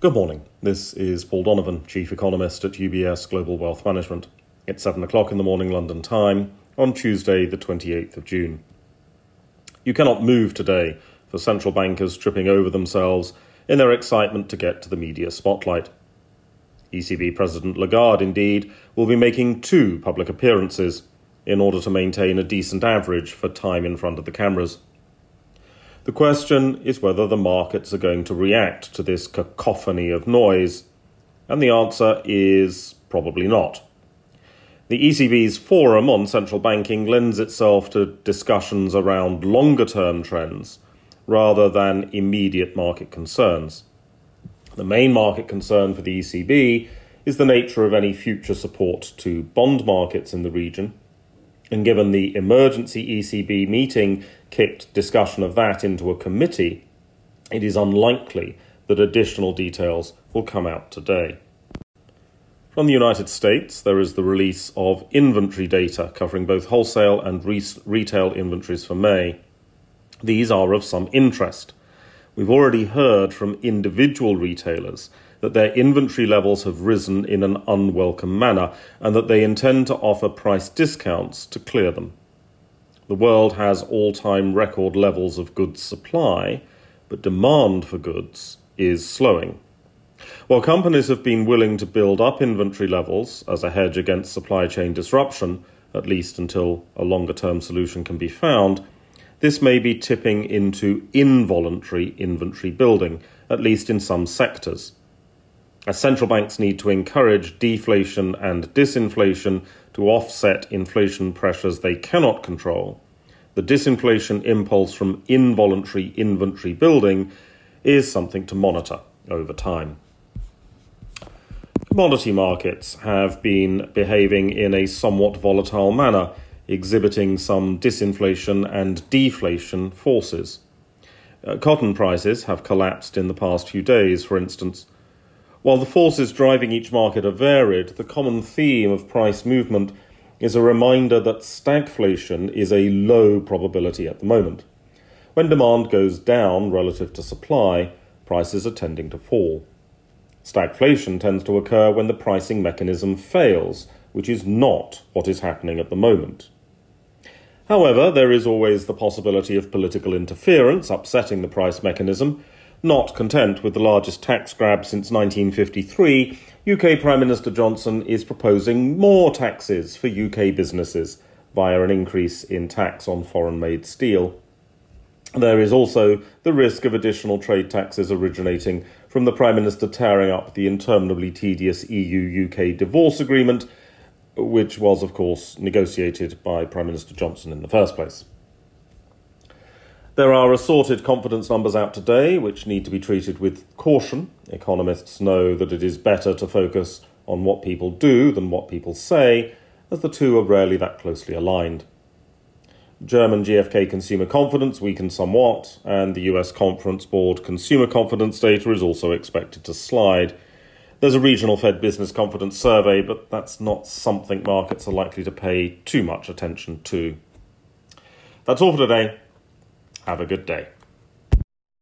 Good morning. This is Paul Donovan, Chief Economist at UBS Global Wealth Management. It's 7 o'clock in the morning London time on Tuesday, the 28th of June. You cannot move today for central bankers tripping over themselves in their excitement to get to the media spotlight. ECB President Lagarde, indeed, will be making two public appearances in order to maintain a decent average for time in front of the cameras. The question is whether the markets are going to react to this cacophony of noise, and the answer is probably not. The ECB's forum on central banking lends itself to discussions around longer term trends rather than immediate market concerns. The main market concern for the ECB is the nature of any future support to bond markets in the region and given the emergency ECB meeting kicked discussion of that into a committee, it is unlikely that additional details will come out today. From the United States, there is the release of inventory data covering both wholesale and re- retail inventories for May. These are of some interest. We've already heard from individual retailers that their inventory levels have risen in an unwelcome manner and that they intend to offer price discounts to clear them. The world has all time record levels of goods supply, but demand for goods is slowing. While companies have been willing to build up inventory levels as a hedge against supply chain disruption, at least until a longer term solution can be found, this may be tipping into involuntary inventory building, at least in some sectors as central banks need to encourage deflation and disinflation to offset inflation pressures they cannot control, the disinflation impulse from involuntary inventory building is something to monitor over time. Commodity markets have been behaving in a somewhat volatile manner, exhibiting some disinflation and deflation forces. Uh, cotton prices have collapsed in the past few days, for instance while the forces driving each market are varied, the common theme of price movement is a reminder that stagflation is a low probability at the moment. When demand goes down relative to supply, prices are tending to fall. Stagflation tends to occur when the pricing mechanism fails, which is not what is happening at the moment. However, there is always the possibility of political interference upsetting the price mechanism, not content with the largest tax grab since 1953, UK Prime Minister Johnson is proposing more taxes for UK businesses via an increase in tax on foreign made steel. There is also the risk of additional trade taxes originating from the Prime Minister tearing up the interminably tedious EU UK divorce agreement, which was, of course, negotiated by Prime Minister Johnson in the first place. There are assorted confidence numbers out today which need to be treated with caution. Economists know that it is better to focus on what people do than what people say, as the two are rarely that closely aligned. German GfK consumer confidence weakened somewhat, and the US Conference Board consumer confidence data is also expected to slide. There's a regional Fed business confidence survey, but that's not something markets are likely to pay too much attention to. That's all for today. Have a good day.